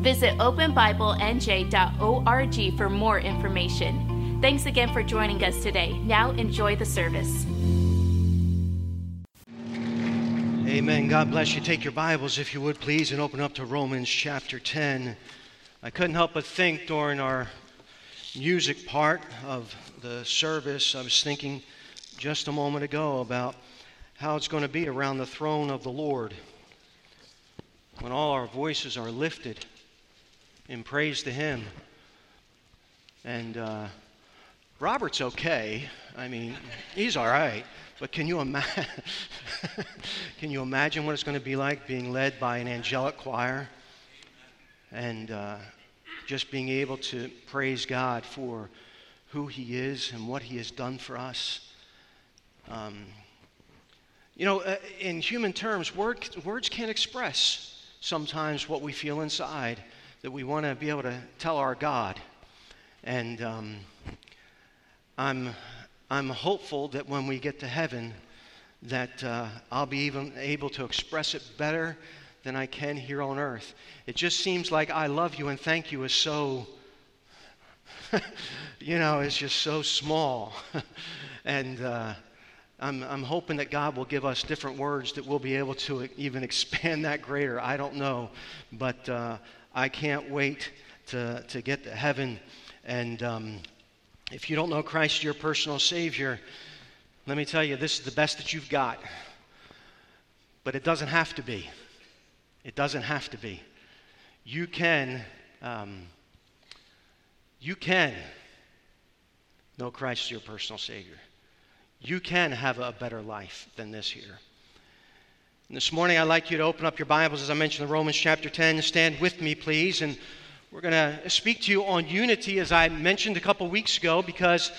Visit openbiblenj.org for more information. Thanks again for joining us today. Now enjoy the service. Amen. God bless you. Take your Bibles, if you would, please, and open up to Romans chapter 10. I couldn't help but think during our music part of the service, I was thinking just a moment ago about how it's going to be around the throne of the Lord when all our voices are lifted in praise to Him. And uh, Robert's okay. I mean, he's all right. But can you, ima- can you imagine what it's going to be like being led by an angelic choir and uh, just being able to praise God for who He is and what He has done for us? Um, you know, uh, in human terms, word, words can't express sometimes what we feel inside that we want to be able to tell our God. And um, I'm, I'm hopeful that when we get to heaven, that uh, I'll be even able to express it better than I can here on earth. It just seems like I love you and thank you is so, you know, it's just so small. and uh, I'm, I'm hoping that God will give us different words that we'll be able to even expand that greater. I don't know. But uh, I can't wait to, to get to heaven. And um, if you don't know Christ, your personal Savior, let me tell you, this is the best that you've got. But it doesn't have to be. It doesn't have to be. You can, um, you can know Christ as your personal Savior. You can have a better life than this here. And this morning, I'd like you to open up your Bibles, as I mentioned in Romans chapter 10. Stand with me, please. And we're going to speak to you on unity, as I mentioned a couple weeks ago, because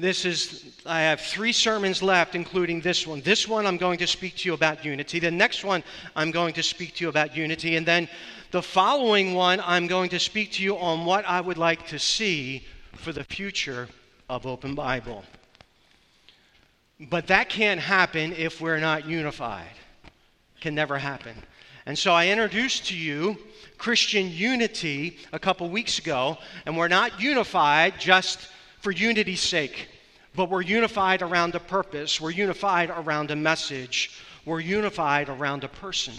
this is, I have three sermons left, including this one. This one, I'm going to speak to you about unity. The next one, I'm going to speak to you about unity. And then the following one, I'm going to speak to you on what I would like to see for the future of Open Bible. But that can't happen if we're not unified. Can never happen. And so I introduced to you Christian unity a couple weeks ago, and we're not unified just for unity's sake, but we're unified around a purpose, we're unified around a message, we're unified around a person.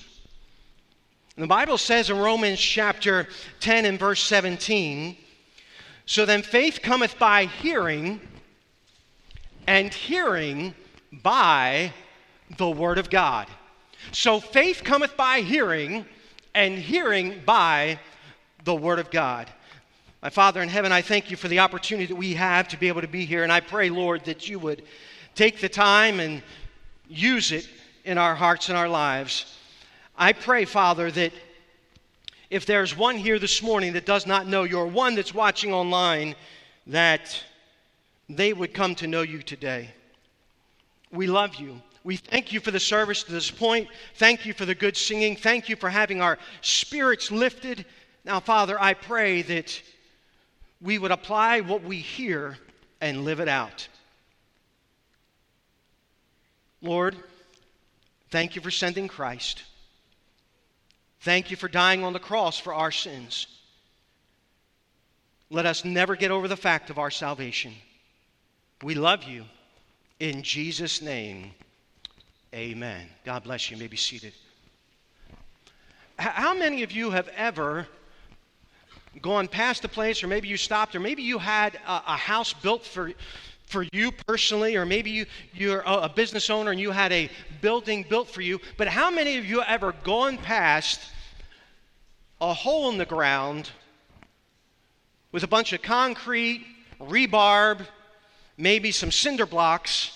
And the Bible says in Romans chapter 10 and verse 17, so then faith cometh by hearing and hearing by the Word of God. So faith cometh by hearing, and hearing by the Word of God. My Father in heaven, I thank you for the opportunity that we have to be able to be here, and I pray, Lord, that you would take the time and use it in our hearts and our lives. I pray, Father, that if there's one here this morning that does not know you, or one that's watching online, that they would come to know you today. We love you. We thank you for the service to this point. Thank you for the good singing. Thank you for having our spirits lifted. Now, Father, I pray that we would apply what we hear and live it out. Lord, thank you for sending Christ. Thank you for dying on the cross for our sins. Let us never get over the fact of our salvation. We love you. In Jesus' name, amen. God bless you. you may be seated. How many of you have ever gone past a place, or maybe you stopped, or maybe you had a, a house built for, for you personally, or maybe you, you're a business owner and you had a building built for you, but how many of you have ever gone past a hole in the ground with a bunch of concrete, rebarb, maybe some cinder blocks.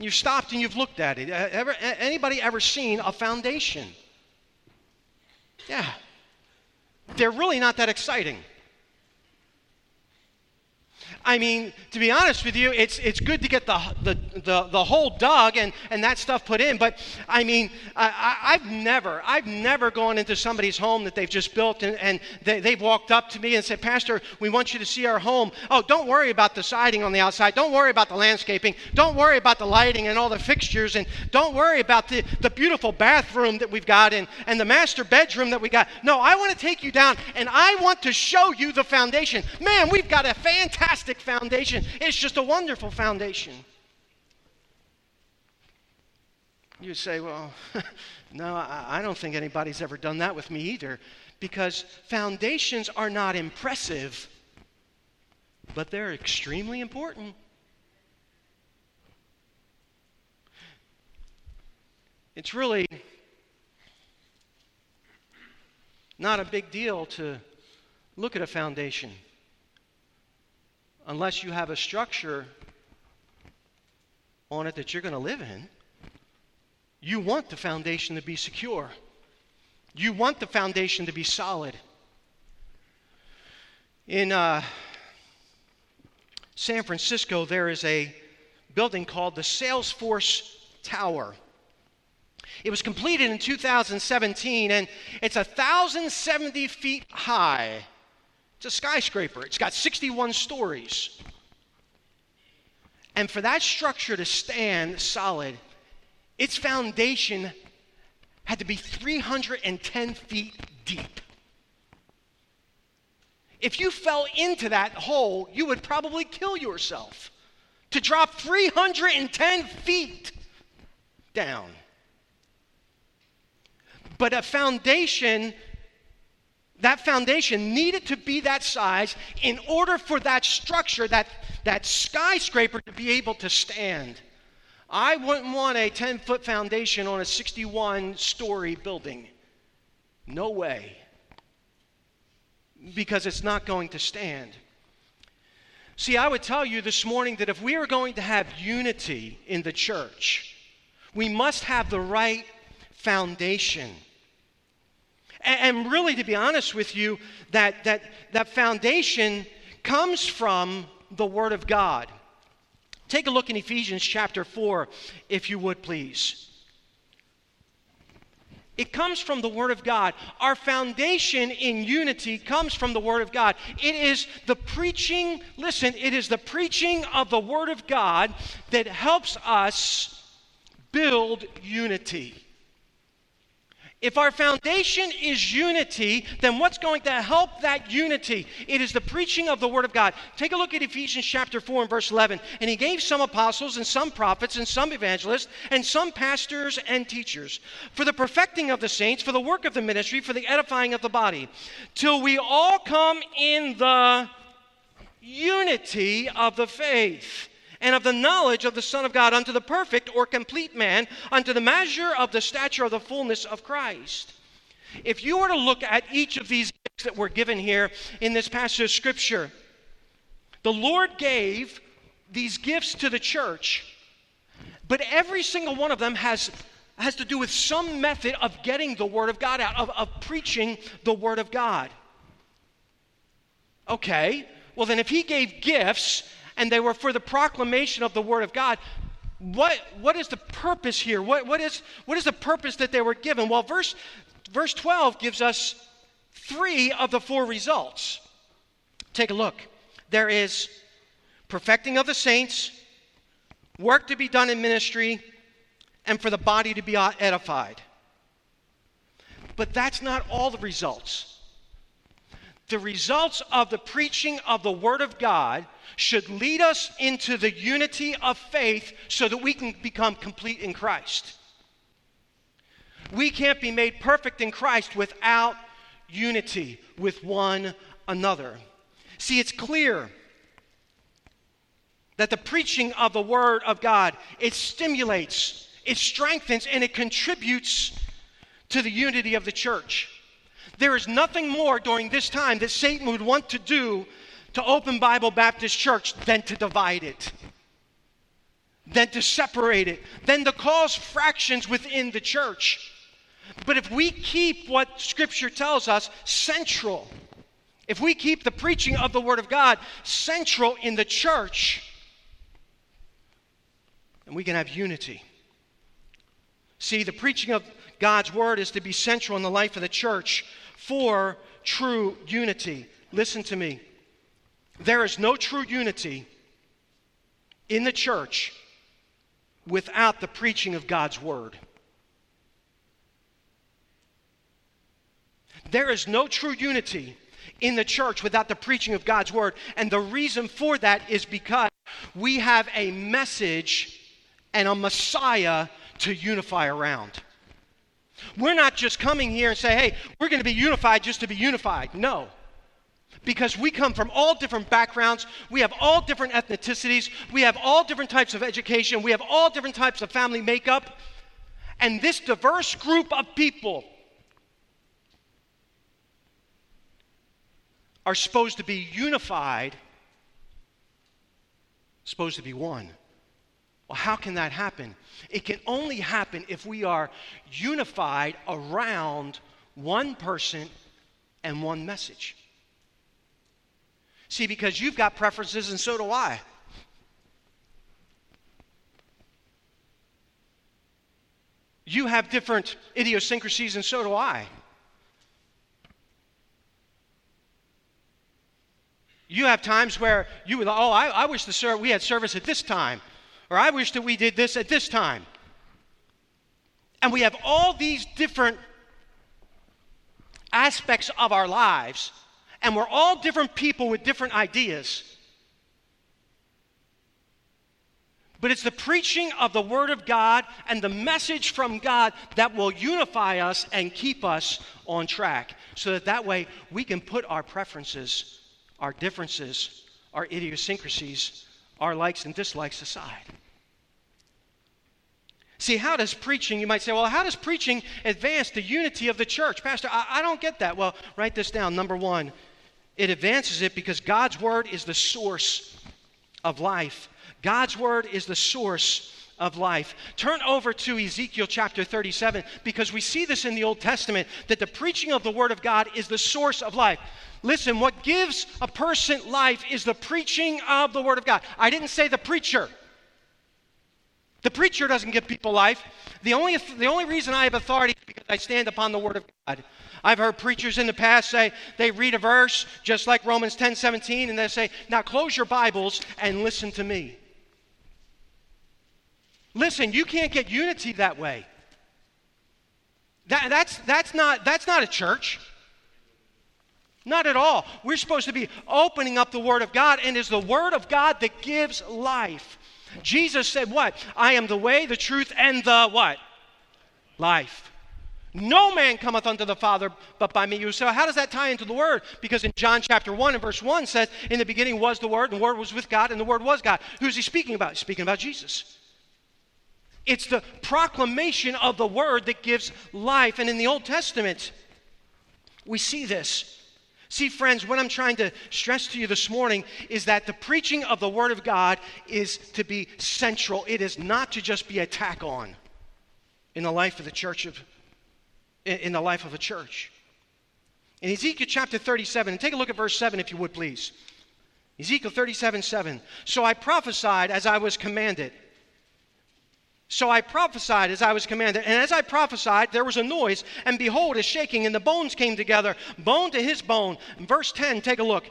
You've stopped and you've looked at it. Uh, ever, anybody ever seen a foundation? Yeah. they're really not that exciting. I mean, to be honest with you, it's, it's good to get the, the, the, the hole dug and, and that stuff put in. But I mean, I, I've never, I've never gone into somebody's home that they've just built and, and they, they've walked up to me and said, Pastor, we want you to see our home. Oh, don't worry about the siding on the outside. Don't worry about the landscaping. Don't worry about the lighting and all the fixtures. And don't worry about the, the beautiful bathroom that we've got and, and the master bedroom that we got. No, I want to take you down and I want to show you the foundation. Man, we've got a fantastic fantastic foundation. It's just a wonderful foundation. You say, well, no, I don't think anybody's ever done that with me either, because foundations are not impressive, but they're extremely important. It's really not a big deal to look at a foundation unless you have a structure on it that you're going to live in. You want the foundation to be secure. You want the foundation to be solid. In uh, San Francisco, there is a building called the Salesforce Tower. It was completed in 2017, and it's 1,070 feet high. It's a skyscraper, it's got 61 stories. And for that structure to stand solid, its foundation had to be 310 feet deep. If you fell into that hole, you would probably kill yourself. To drop 310 feet down. But a foundation that foundation needed to be that size in order for that structure, that, that skyscraper, to be able to stand. I wouldn't want a 10 foot foundation on a 61 story building. No way. Because it's not going to stand. See, I would tell you this morning that if we are going to have unity in the church, we must have the right foundation. And really, to be honest with you, that, that, that foundation comes from the Word of God. Take a look in Ephesians chapter 4, if you would please. It comes from the Word of God. Our foundation in unity comes from the Word of God. It is the preaching, listen, it is the preaching of the Word of God that helps us build unity. If our foundation is unity, then what's going to help that unity? It is the preaching of the Word of God. Take a look at Ephesians chapter 4 and verse 11. And he gave some apostles and some prophets and some evangelists and some pastors and teachers for the perfecting of the saints, for the work of the ministry, for the edifying of the body, till we all come in the unity of the faith and of the knowledge of the Son of God unto the perfect or complete man, unto the measure of the stature of the fullness of Christ. If you were to look at each of these gifts that were given here in this passage of Scripture, the Lord gave these gifts to the church, but every single one of them has, has to do with some method of getting the Word of God out, of, of preaching the Word of God. Okay, well, then if He gave gifts and they were for the proclamation of the Word of God. What, what is the purpose here? What, what, is, what is the purpose that they were given? Well, verse, verse 12 gives us three of the four results. Take a look. There is perfecting of the saints, work to be done in ministry, and for the body to be uh, edified. But that's not all the results. The results of the preaching of the Word of God should lead us into the unity of faith so that we can become complete in Christ. We can't be made perfect in Christ without unity with one another. See, it's clear that the preaching of the word of God, it stimulates, it strengthens and it contributes to the unity of the church. There is nothing more during this time that Satan would want to do to Open Bible Baptist Church than to divide it, than to separate it, than to cause fractions within the church. But if we keep what Scripture tells us central, if we keep the preaching of the Word of God central in the church, then we can have unity. See, the preaching of God's Word is to be central in the life of the church for true unity. Listen to me. There is no true unity in the church without the preaching of God's Word. There is no true unity in the church without the preaching of God's word. And the reason for that is because we have a message and a Messiah to unify around. We're not just coming here and say, hey, we're going to be unified just to be unified. No. Because we come from all different backgrounds, we have all different ethnicities, we have all different types of education, we have all different types of family makeup. And this diverse group of people are supposed to be unified, supposed to be one. Well, how can that happen? It can only happen if we are unified around one person and one message. See, because you've got preferences and so do I. You have different idiosyncrasies and so do I. You have times where you would, oh, I, I wish the ser- we had service at this time, or I wish that we did this at this time. And we have all these different aspects of our lives, and we're all different people with different ideas. But it's the preaching of the Word of God and the message from God that will unify us and keep us on track so that that way we can put our preferences our differences, our idiosyncrasies, our likes and dislikes aside. See, how does preaching, you might say, well, how does preaching advance the unity of the church? Pastor, I, I, don't get that. Well, write this down. Number one, it advances it because God's word is the source of life. God's word is the source of life. Turn over to Ezekiel chapter 37 because we see this in the Old Testament that the preaching of the word of God is the source of life. Listen, what gives a person life is the preaching of the Word of God. I didn't say the preacher. The preacher doesn't give people life. The only, the only reason I have authority is because I stand upon the Word of God. I've heard preachers in the past say they read a verse just like Romans 10 17, and they say, Now close your Bibles and listen to me. Listen, you can't get unity that way. That, that's, that's, not, that's not a church. Not at all. We're supposed to be opening up the Word of God, and it's the Word of God that gives life. Jesus said, What? I am the way, the truth, and the what? Life. No man cometh unto the Father but by me. So, how does that tie into the Word? Because in John chapter 1 and verse 1 says, In the beginning was the Word, and the Word was with God, and the Word was God. Who's he speaking about? He's speaking about Jesus. It's the proclamation of the Word that gives life. And in the Old Testament, we see this. See, friends, what I'm trying to stress to you this morning is that the preaching of the Word of God is to be central. It is not to just be a tack on in the life of the church of, in the life of a church. In Ezekiel chapter 37, and take a look at verse 7 if you would please. Ezekiel 37, 7. So I prophesied as I was commanded. So I prophesied as I was commanded. And as I prophesied, there was a noise, and behold, a shaking, and the bones came together, bone to his bone. Verse 10, take a look.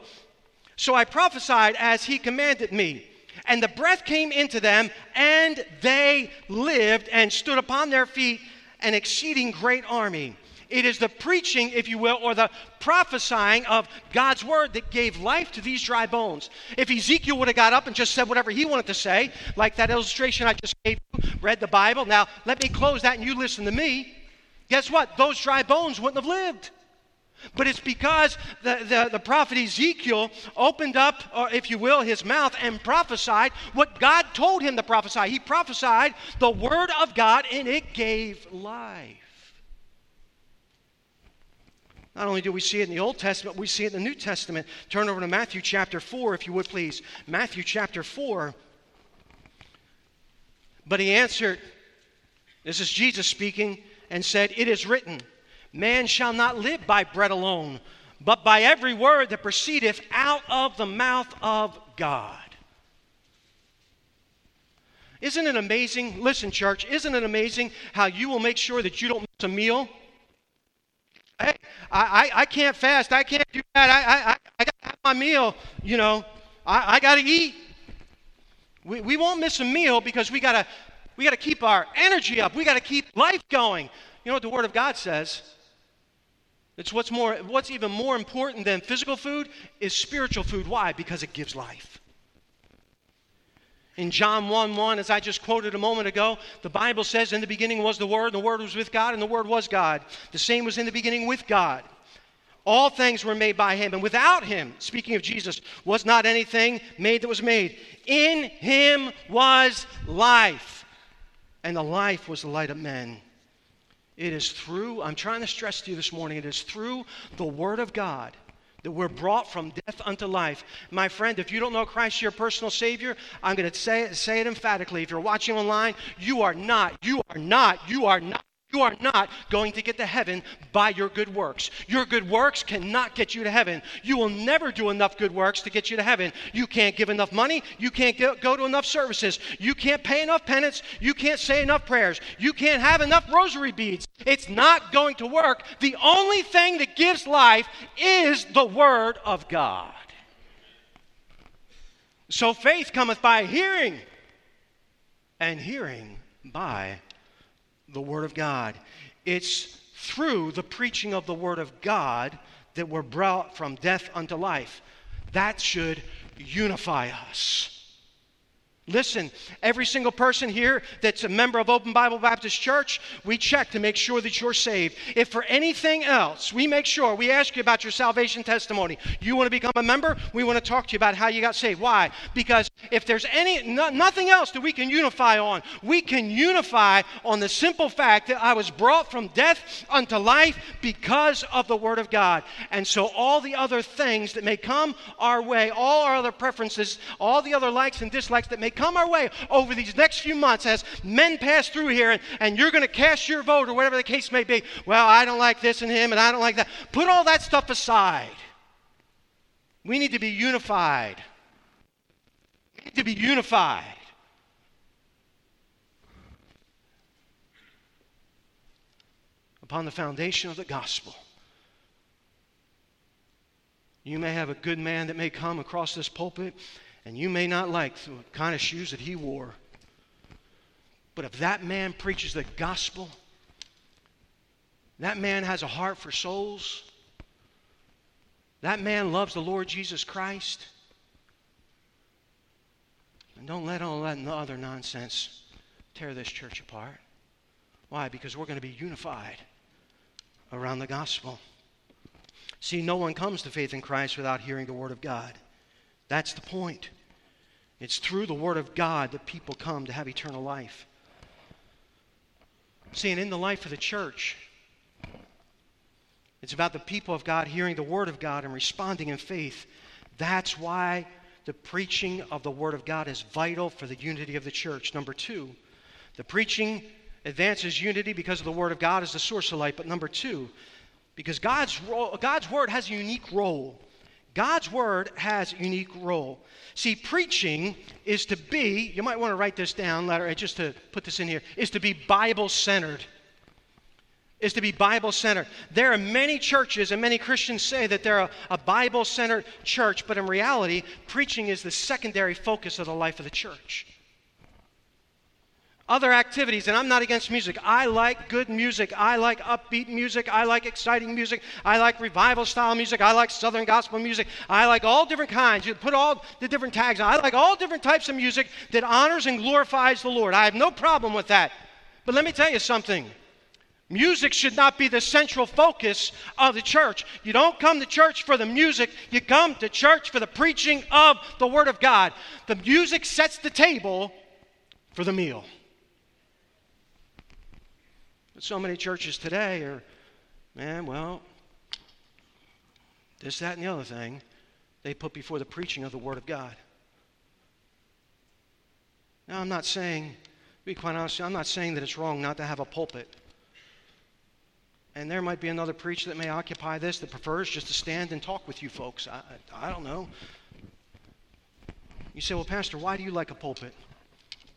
So I prophesied as he commanded me. And the breath came into them, and they lived and stood upon their feet, an exceeding great army. It is the preaching, if you will, or the prophesying of God's word that gave life to these dry bones. If Ezekiel would have got up and just said whatever he wanted to say, like that illustration I just gave you, read the Bible, now let me close that and you listen to me. Guess what? Those dry bones wouldn't have lived. But it's because the, the, the, prophet Ezekiel opened up, or if you will, his mouth and prophesied what God told him to prophesy. He prophesied the word of God and it gave life. Not only do we see it in the Old Testament, we see it in the New Testament. Turn over to Matthew chapter 4, if you would please. Matthew chapter 4. But he answered, this is Jesus speaking, and said, It is written, Man shall not live by bread alone, but by every word that proceedeth out of the mouth of God. Isn't it amazing? Listen, church, isn't it amazing how you will make sure that you don't miss a meal? Hey, I, I, I can't fast. I can't do that. I, I, I got to have my meal. You know, I, I got to eat. We, we won't miss a meal because we got to we got to keep our energy up. We got to keep life going. You know what the Word of God says? It's what's more what's even more important than physical food is spiritual food. Why? Because it gives life. In John 1 1, as I just quoted a moment ago, the Bible says, In the beginning was the Word, and the Word was with God, and the Word was God. The same was in the beginning with God. All things were made by Him, and without Him, speaking of Jesus, was not anything made that was made. In Him was life, and the life was the light of men. It is through, I'm trying to stress to you this morning, it is through the Word of God that we're brought from death unto life. My friend, if you don't know Christ your personal Savior, I'm going to say it, say it emphatically. If you're watching online, you are not, you are not, you are not you are not going to get to heaven by your good works. Your good works cannot get you to heaven. You will never do enough good works to get you to heaven. You can't give enough money. You can't go to enough services. You can't pay enough penance. You can't say enough prayers. You can't have enough rosary beads. It's not going to work. The only thing that gives life is the Word of God. So faith cometh by hearing, and hearing by the Word of God. It's through the preaching of the Word of God that we're brought from death unto life. That should unify us. Listen, every single person here that's a member of Open Bible Baptist Church, we check to make sure that you're saved. If for anything else, we make sure, we ask you about your salvation testimony. You want to become a member? We want to talk to you about how you got saved. Why? Because if there's any no, nothing else that we can unify on, we can unify on the simple fact that I was brought from death unto life because of the Word of God. And so all the other things that may come our way, all our other preferences, all the other likes and dislikes that may come our way over these next few months as men pass through here and, and you're going to cast your vote or whatever the case may be. Well, I don't like this and him and I don't like that. Put all that stuff aside. We need to be unified. We need to be unified. Upon the foundation of the gospel. You may have a good man that may come across this pulpit and you may not like the kind of shoes that he wore. But if that man preaches the gospel, that man has a heart for souls, that man loves the Lord Jesus Christ, and don't let all that other nonsense tear this church apart. Why? Because we're going to be unified around the gospel. See, no one comes to faith in Christ without hearing the Word of God. That's the point. It's through the Word of God that people come to have eternal life. See, and in the life of the church, it's about the people of God hearing the Word of God and responding in faith. That's why the preaching of the Word of God is vital for the unity of the church. Number two, the preaching advances unity because of the Word of God as the source of light. But number two, because God's, God's Word has a unique role God's word has a unique role. See, preaching is to be, you might want to write this down, letter, just to put this in here, is to be Bible centered. Is to be Bible centered. There are many churches, and many Christians say that they're a, a Bible centered church, but in reality, preaching is the secondary focus of the life of the church other activities, and I'm not against music. I like good music. I like upbeat music. I like exciting music. I like revival style music. I like southern gospel music. I like all different kinds. You put all the different tags on. I like all different types of music that honors and glorifies the Lord. I have no problem with that. But let me tell you something. Music should not be the central focus of the church. You don't come to church for the music, you come to church for the preaching of the Word of God. The music sets the table for the meal. But so many churches today are, man, well, this, that, and the other thing they put before the preaching of the Word of God. Now, I'm not saying, be quite honest, I'm not saying that it's wrong not to have a pulpit. And there might be another preacher that may occupy this that prefers just to stand and talk with you folks. I, I don't know. You say, well, Pastor, why do you like a pulpit?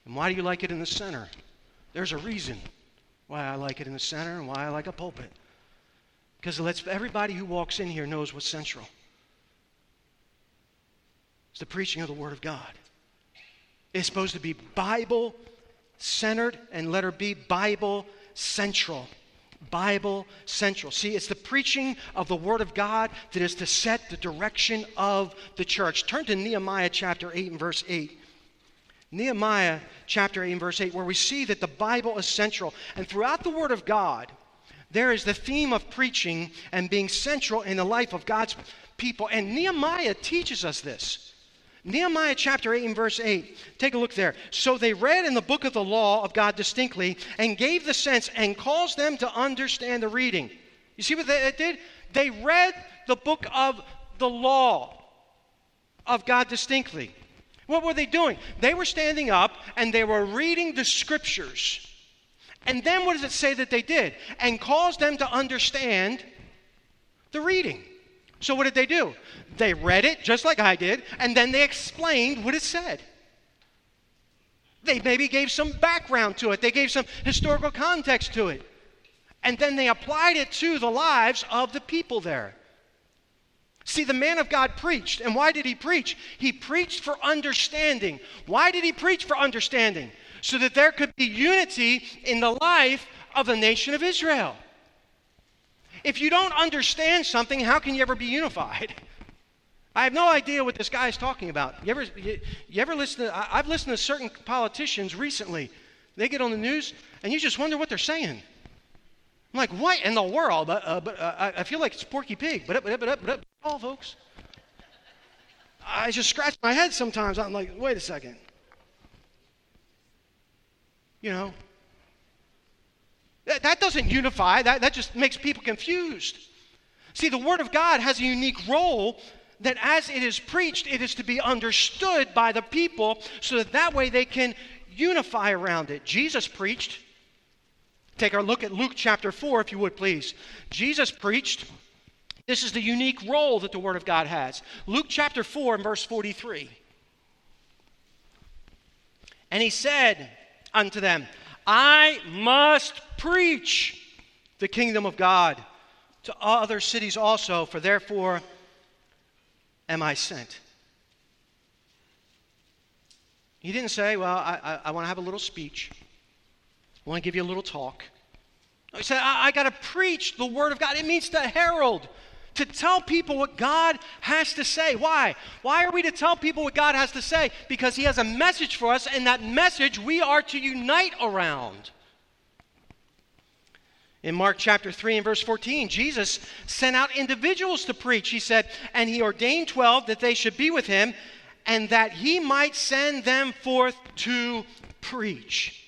And why do you like it in the center? There's a reason why I like it in the center and why I like a pulpit. Because it lets everybody who walks in here knows what's central. It's the preaching of the Word of God. It's supposed to be Bible centered and let her be Bible central. Bible central. See, it's the preaching of the Word of God that is to set the direction of the church. Turn to Nehemiah chapter 8 and verse 8. Nehemiah chapter 8 and verse 8, where we see that the Bible is central. And throughout the Word of God, there is the theme of preaching and being central in the life of God's people. And Nehemiah teaches us this. Nehemiah chapter 8 and verse 8. Take a look there. So they read in the book of the law of God distinctly and gave the sense and caused them to understand the reading. You see what they did? They read the book of the law of God distinctly. What were they doing? They were standing up and they were reading the scriptures. And then what does it say that they did? And caused them to understand the reading. So what did they do? They read it just like I did, and then they explained what it said. They maybe gave some background to it, they gave some historical context to it. And then they applied it to the lives of the people there. See, the man of God preached. And why did he preach? He preached for understanding. Why did he preach for understanding? So that there could be unity in the life of the nation of Israel. If you don't understand something, how can you ever be unified? I have no idea what this guy is talking about. You ever, you, you ever listen to, I've listened to certain politicians recently. They get on the news, and you just wonder what they're saying. I'm like, what in the world? Uh, but uh, I feel like it's Porky Pig. But up, but up, but up, all folks. I just scratch my head sometimes. I'm like, wait a second. You know, that, that doesn't unify, that, that just makes people confused. See, the Word of God has a unique role that as it is preached, it is to be understood by the people so that that way they can unify around it. Jesus preached. Take our look at Luke chapter 4, if you would please. Jesus preached. This is the unique role that the Word of God has. Luke chapter 4 and verse 43. And he said unto them, I must preach the kingdom of God to other cities also, for therefore am I sent. He didn't say, Well, I, I, I want to have a little speech, I want to give you a little talk. He said, I, I got to preach the word of God. It means to herald to tell people what God has to say. Why? Why are we to tell people what God has to say? Because He has a message for us, and that message we are to unite around. In Mark chapter 3 and verse 14, Jesus sent out individuals to preach. He said, And He ordained 12 that they should be with Him, and that He might send them forth to preach.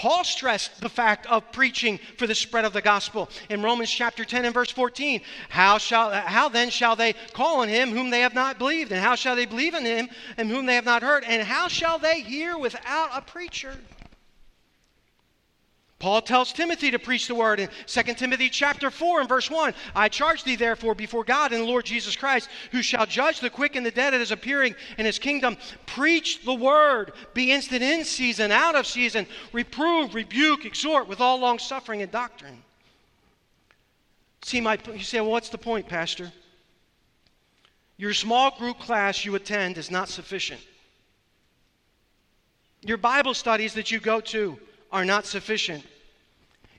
Paul stressed the fact of preaching for the spread of the gospel in Romans chapter 10 and verse 14. How, shall, how then shall they call on him whom they have not believed? And how shall they believe in him and whom they have not heard? And how shall they hear without a preacher? Paul tells Timothy to preach the word in 2 Timothy chapter 4 and verse 1. I charge thee therefore before God and the Lord Jesus Christ, who shall judge the quick and the dead at his appearing in his kingdom, preach the word, be instant in season, out of season, reprove, rebuke, exhort with all long suffering and doctrine. See, my, you say, well, what's the point, Pastor? Your small group class you attend is not sufficient. Your Bible studies that you go to are not sufficient.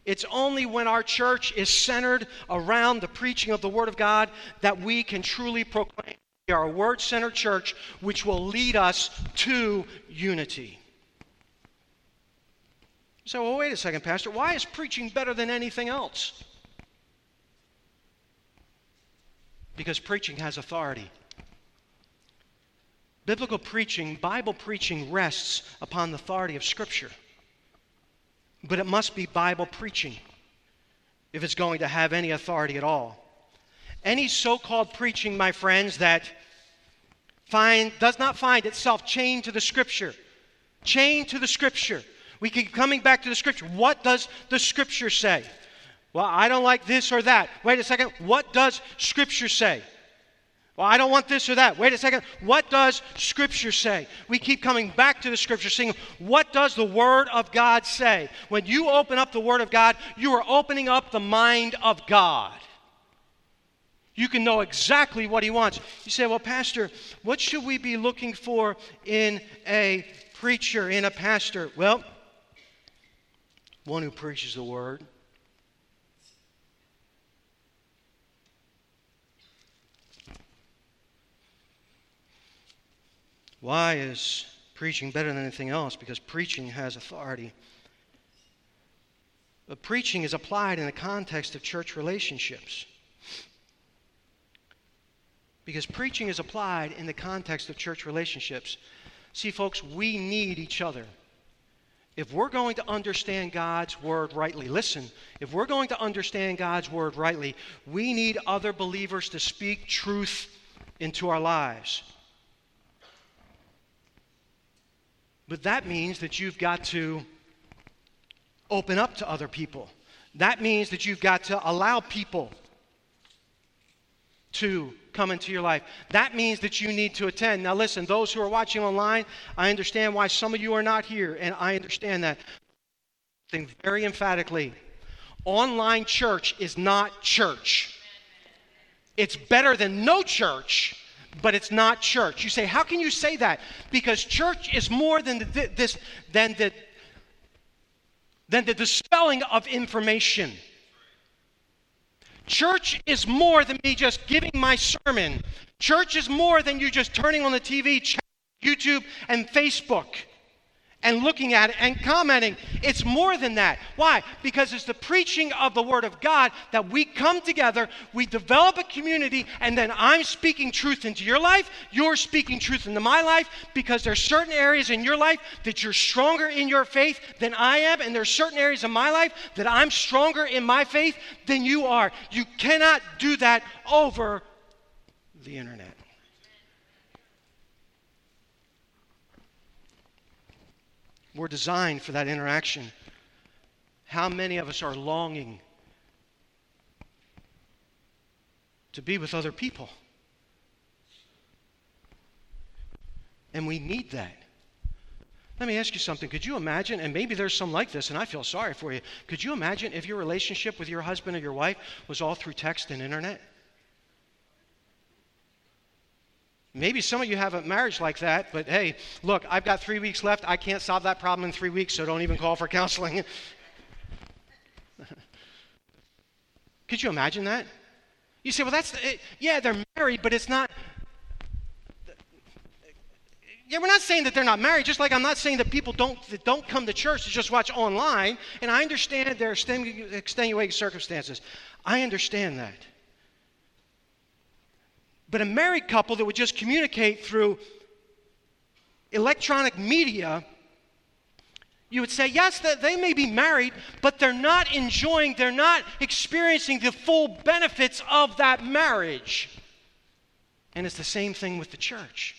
It's only when our church is centered around the preaching of the Word of God that we can truly proclaim we are a Word centered church which will lead us to unity. So, well, wait a second, Pastor. Why is preaching better than anything else? Because preaching has authority. Biblical preaching, Bible preaching, rests upon the authority of Scripture. But it must be Bible preaching if it's going to have any authority at all. Any so called preaching, my friends, that find, does not find itself chained to the Scripture, chained to the Scripture. We keep coming back to the Scripture. What does the Scripture say? Well, I don't like this or that. Wait a second. What does Scripture say? Well, I don't want this or that. Wait a second. What does Scripture say? We keep coming back to the Scripture, saying, What does the Word of God say? When you open up the Word of God, you are opening up the mind of God. You can know exactly what He wants. You say, Well, Pastor, what should we be looking for in a preacher, in a pastor? Well, one who preaches the Word Why is preaching better than anything else? Because preaching has authority. But preaching is applied in the context of church relationships. Because preaching is applied in the context of church relationships. See, folks, we need each other. If we're going to understand God's word rightly, listen, if we're going to understand God's word rightly, we need other believers to speak truth into our lives. But that means that you've got to open up to other people. That means that you've got to allow people to come into your life. That means that you need to attend. Now, listen, those who are watching online, I understand why some of you are not here, and I understand that. Think very emphatically online church is not church. It's better than no church, but it's not church. You say, how can you say that? Because church is more than the, this than the than the dispelling of information. Church is more than me just giving my sermon. Church is more than you just turning on the TV, YouTube, and Facebook and looking at it and commenting. It's more than that. Why? Because it's the preaching of the Word of God that we come together, we develop a community, and then I'm speaking truth into your life, you're speaking truth into my life, because there's certain areas in your life that you're stronger in your faith than I am, and there's certain areas in my life that I'm stronger in my faith than you are. You cannot do that over the internet. We're designed for that interaction. How many of us are longing to be with other people? And we need that. Let me ask you something. Could you imagine, and maybe there's some like this, and I feel sorry for you. Could you imagine if your relationship with your husband or your wife was all through text and internet? Maybe some of you have a marriage like that, but hey, look, I've got three weeks left. I can't solve that problem in three weeks, so don't even call for counseling. Could you imagine that? You say, well, that's, it, yeah, they're married, but it's not. Yeah, we're not saying that they're not married, just like I'm not saying that people don't, that don't come to church to just watch online. And I understand there are extenuating circumstances. I understand that. But a married couple that would just communicate through electronic media, you would say, yes, that they may be married, but they're not enjoying, they're not experiencing the full benefits of that marriage. And it's the same thing with the church.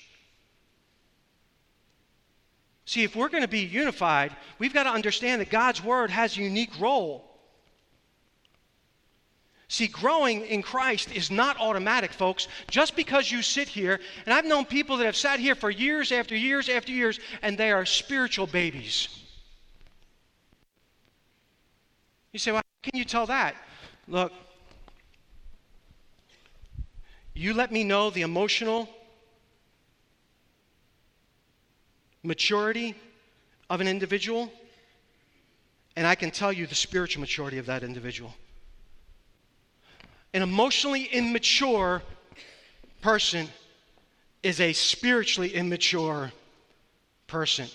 See, if we're going to be unified, we've got to understand that God's Word has a unique role. See, growing in Christ is not automatic, folks. Just because you sit here, and I've known people that have sat here for years after years after years, and they are spiritual babies. You say, well, how can you tell that? Look, you let me know the emotional maturity of an individual, and I can tell you the spiritual maturity of that individual an emotionally immature person is a spiritually immature person.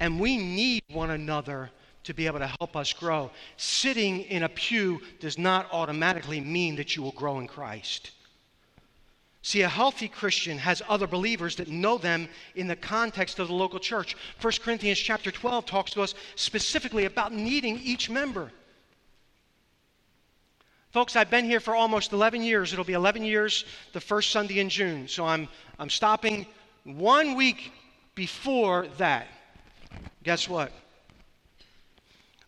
And we need one another to be able to help us grow. Sitting in a pew does not automatically mean that you will grow in Christ. See, a healthy Christian has other believers that know them in the context of the local church. 1 Corinthians chapter 12 talks to us specifically about needing each member. Folks, I've been here for almost 11 years. It'll be 11 years the first Sunday in June. So I'm, I'm stopping one week before that. Guess what?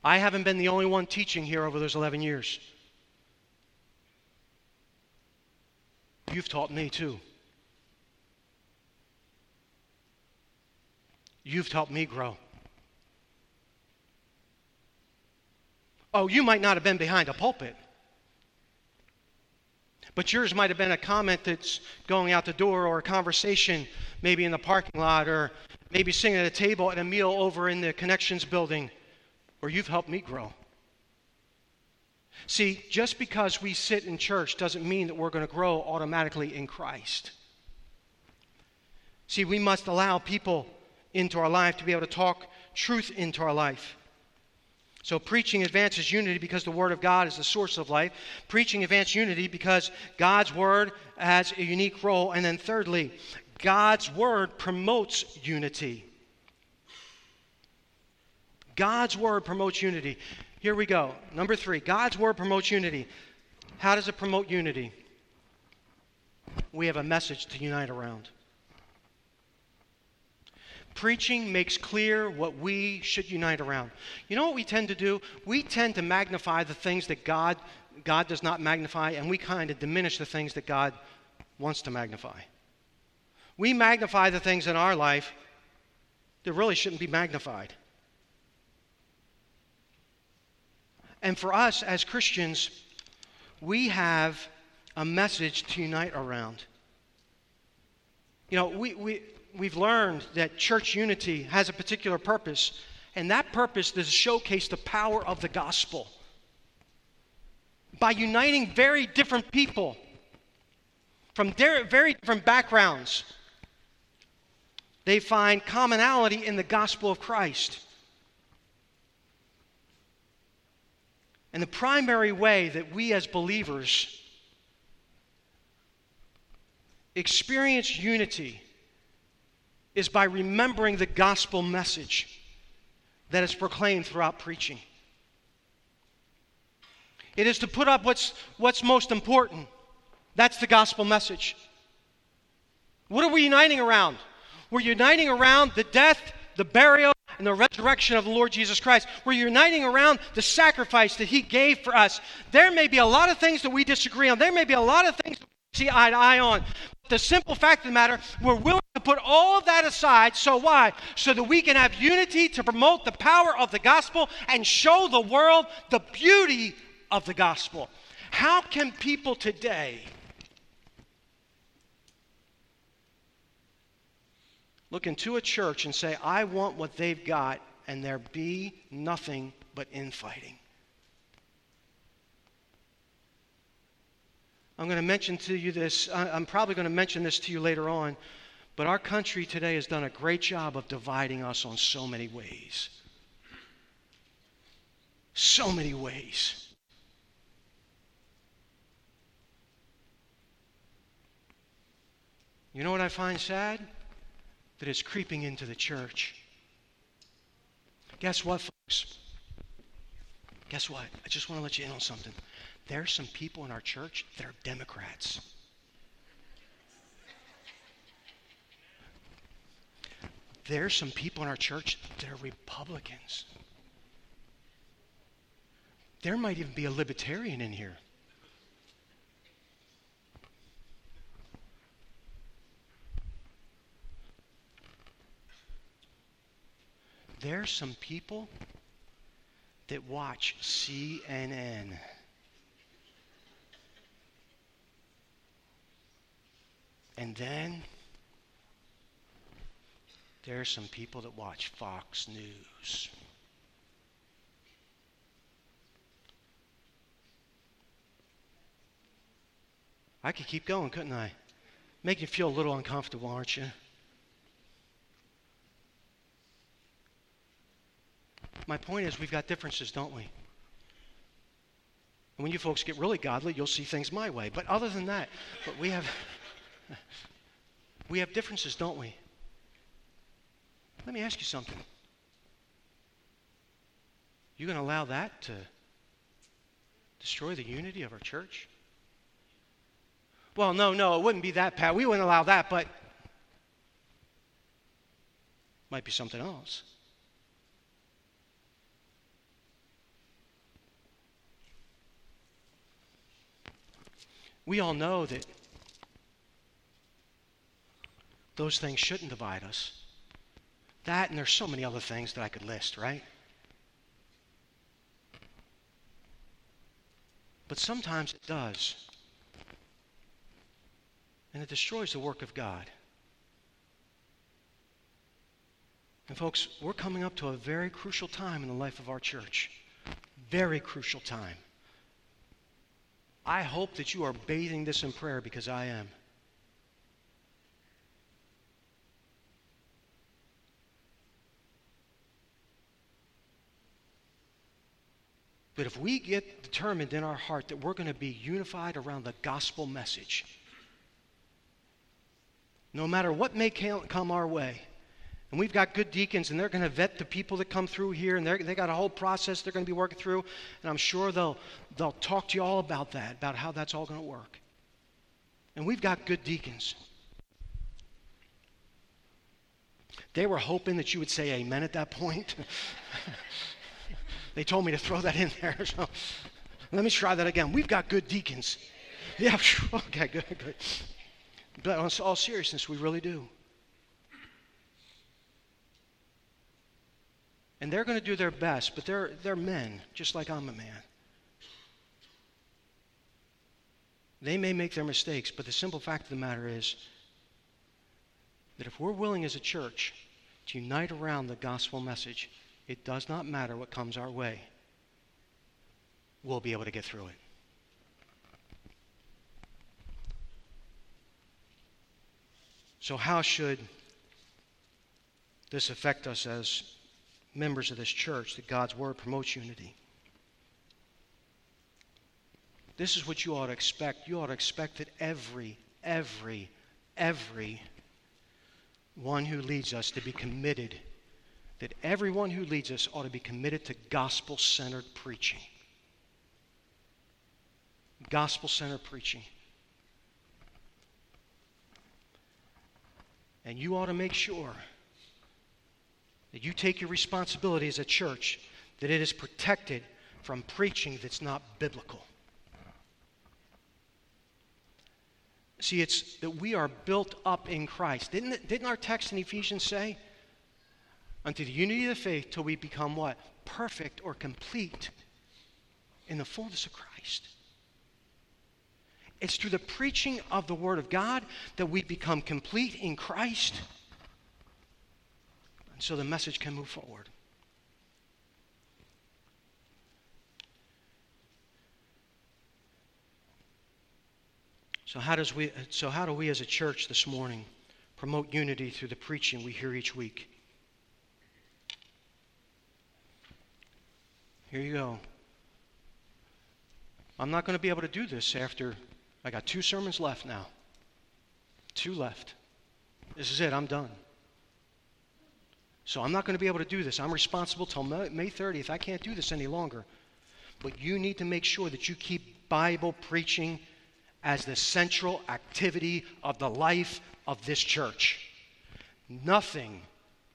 I haven't been the only one teaching here over those 11 years. You've taught me too. You've helped me grow. Oh, you might not have been behind a pulpit, but yours might have been a comment that's going out the door or a conversation maybe in the parking lot or maybe sitting at a table at a meal over in the connections building where you've helped me grow. See, just because we sit in church doesn't mean that we're going to grow automatically in Christ. See, we must allow people into our life to be able to talk truth into our life. So, preaching advances unity because the Word of God is the source of life. Preaching advances unity because God's Word has a unique role. And then, thirdly, God's Word promotes unity. God's Word promotes unity. Here we go. Number three God's Word promotes unity. How does it promote unity? We have a message to unite around. Preaching makes clear what we should unite around. You know what we tend to do? We tend to magnify the things that God, God does not magnify, and we kind of diminish the things that God wants to magnify. We magnify the things in our life that really shouldn't be magnified. And for us as Christians, we have a message to unite around. You know, we, we, we've learned that church unity has a particular purpose, and that purpose is to showcase the power of the gospel. By uniting very different people from very different backgrounds, they find commonality in the gospel of Christ. And the primary way that we as believers experience unity is by remembering the gospel message that is proclaimed throughout preaching. It is to put up what's, what's most important. That's the gospel message. What are we uniting around? We're uniting around the death, the burial, and the resurrection of the Lord Jesus Christ. We're uniting around the sacrifice that He gave for us. There may be a lot of things that we disagree on, there may be a lot of things that we see eye to eye on. But the simple fact of the matter, we're willing to put all of that aside. So why? So that we can have unity to promote the power of the gospel and show the world the beauty of the gospel. How can people today look into a church and say, I want what they've got, and there be nothing but infighting. I'm going to mention to you this, I'm probably going to mention this to you later on, but our country today has done a great job of dividing us on so many ways. So many ways. You know what I find sad? That is creeping into the church. Guess what, folks? Guess what? I just want to let you in on something. There are some people in our church that are Democrats. There are some people in our church that are Republicans. There might even be a libertarian in here. There's some people that watch CNN. And then there are some people that watch Fox News. I could keep going, couldn't I? Make you feel a little uncomfortable, aren't you? My point is, we've got differences, don't we? And when you folks get really godly, you'll see things my way. But other than that, but we have we have differences, don't we? Let me ask you something. You going to allow that to destroy the unity of our church? Well, no, no, it wouldn't be that, Pat. We wouldn't allow that, but might be something else. We all know that those things shouldn't divide us. That, and there's so many other things that I could list, right? But sometimes it does. And it destroys the work of God. And, folks, we're coming up to a very crucial time in the life of our church. Very crucial time. I hope that you are bathing this in prayer because I am. But if we get determined in our heart that we're going to be unified around the gospel message, no matter what may come our way, and we've got good deacons, and they're going to vet the people that come through here, and they got a whole process they're going to be working through, and I'm sure they'll, they'll talk to you all about that, about how that's all going to work. And we've got good deacons. They were hoping that you would say amen at that point. They told me to throw that in there. So let me try that again. We've got good deacons. Yeah, okay, good, good. But on all seriousness, we really do. And they're going to do their best, but they're, they're men, just like I'm a man. They may make their mistakes, but the simple fact of the matter is that if we're willing as a church to unite around the gospel message, it does not matter what comes our way. We'll be able to get through it. So, how should this affect us as members of this church that God's Word promotes unity? This is what you ought to expect. You ought to expect that every, every, every one who leads us to be committed that everyone who leads us ought to be committed to gospel centered preaching. Gospel centered preaching. And you ought to make sure that you take your responsibility as a church, that it is protected from preaching that's not biblical. See, it's that we are built up in Christ. Didn't, didn't our text in Ephesians say? unto the unity of the faith till we become what? Perfect or complete in the fullness of Christ. It's through the preaching of the Word of God that we become complete in Christ. So the message can move forward. So how, does we, so how do we as a church this morning promote unity through the preaching we hear each week? Here you go. I'm not going to be able to do this after I got two sermons left now. Two left. This is it. I'm done. So I'm not going to be able to do this. I'm responsible till May 30th. I can't do this any longer. But you need to make sure that you keep Bible preaching as the central activity of the life of this church. Nothing,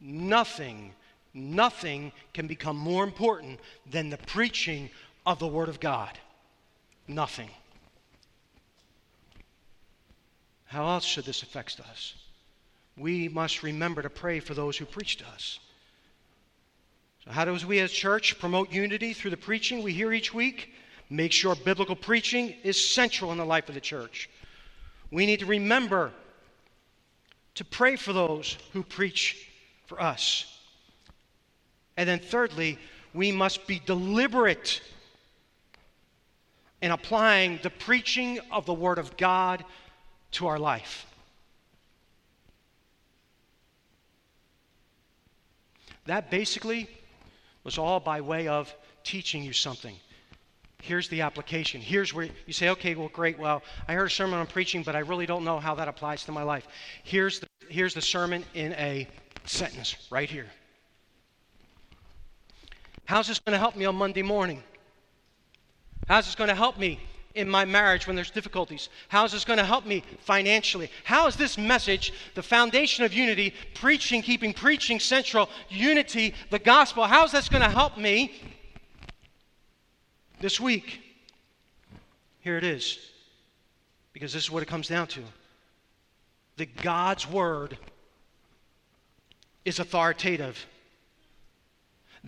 nothing nothing can become more important than the preaching of the Word of God. Nothing. How else should this affect us? We must remember to pray for those who preach to us. So, how does we as church promote unity through the preaching we hear each week? Make sure biblical preaching is central in the life of the church. We need to remember to pray for those who preach for us. And then, thirdly, we must be deliberate in applying the preaching of the Word of God to our life. That basically was all by way of teaching you something. Here's the application. Here's where you say, okay, well, great. Well, I heard a sermon on preaching, but I really don't know how that applies to my life. Here's the, here's the sermon in a sentence right here. How's this going to help me on Monday morning? How's this going to help me in my marriage when there's difficulties? How is this going to help me financially? How is this message, the foundation of unity, preaching, keeping preaching central, unity, the gospel, how is this going to help me this week? Here it is. Because this is what it comes down to. That God's word is authoritative.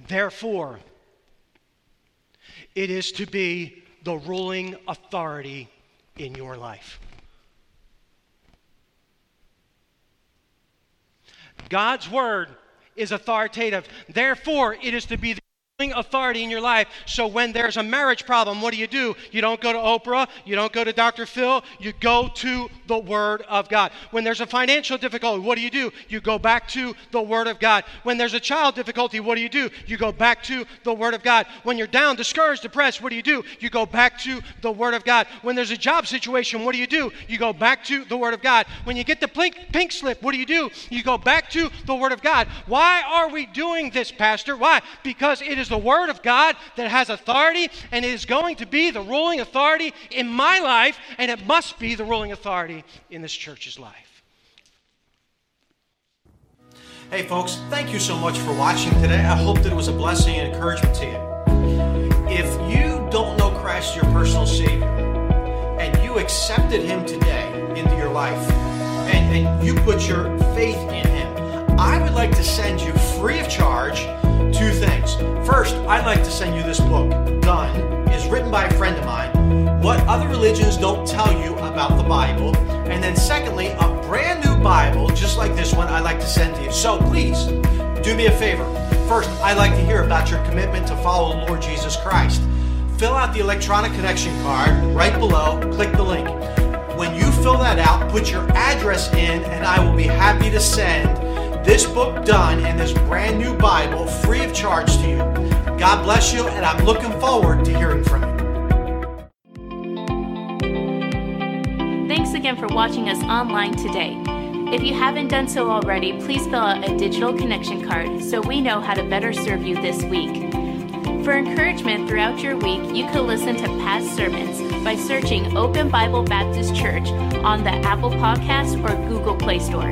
Therefore, it is to be the ruling authority in your life. God's word is authoritative. Therefore, it is to be the authority in your life. So when there's a marriage problem, what do you do? You don't go to Oprah, you don't go to Dr. Phil, you go to the Word of God. When there's a financial difficulty, what do you do? You go back to the Word of God. When there's a child difficulty, what do you do? You go back to the Word of God. When you're down, discouraged, depressed, what do you do? You go back to the Word of God. When there's a job situation, what do you do? You go back to the Word of God. When you get the pink, pink slip, what do you do? You go back to the Word of God. Why are we doing this, Pastor? Why? Because it is is the Word of God that has authority, and it is going to be the ruling authority in my life, and it must be the ruling authority in this church's life. Hey, folks, thank you so much for watching today. I hope that it was a blessing and encouragement to you. If you don't know Christ, your personal Savior, and you accepted Him today into your life, and, and you put your faith in Him, I would like to send you free of charge two things. First, I'd like to send you this book, Done, is written by a friend of mine. What other religions don't tell you about the Bible. And then secondly, a brand new Bible, just like this one, I'd like to send to you. So please, do me a favor. First, I'd like to hear about your commitment to follow the Lord Jesus Christ. Fill out the electronic connection card right below, click the link. When you fill that out, put your address in, and I will be happy to send this book done and this brand new Bible free of charge to you. God bless you, and I'm looking forward to hearing from you. Thanks again for watching us online today. If you haven't done so already, please fill out a digital connection card so we know how to better serve you this week. For encouragement throughout your week, you can listen to past sermons by searching Open Bible Baptist Church on the Apple Podcast or Google Play Store.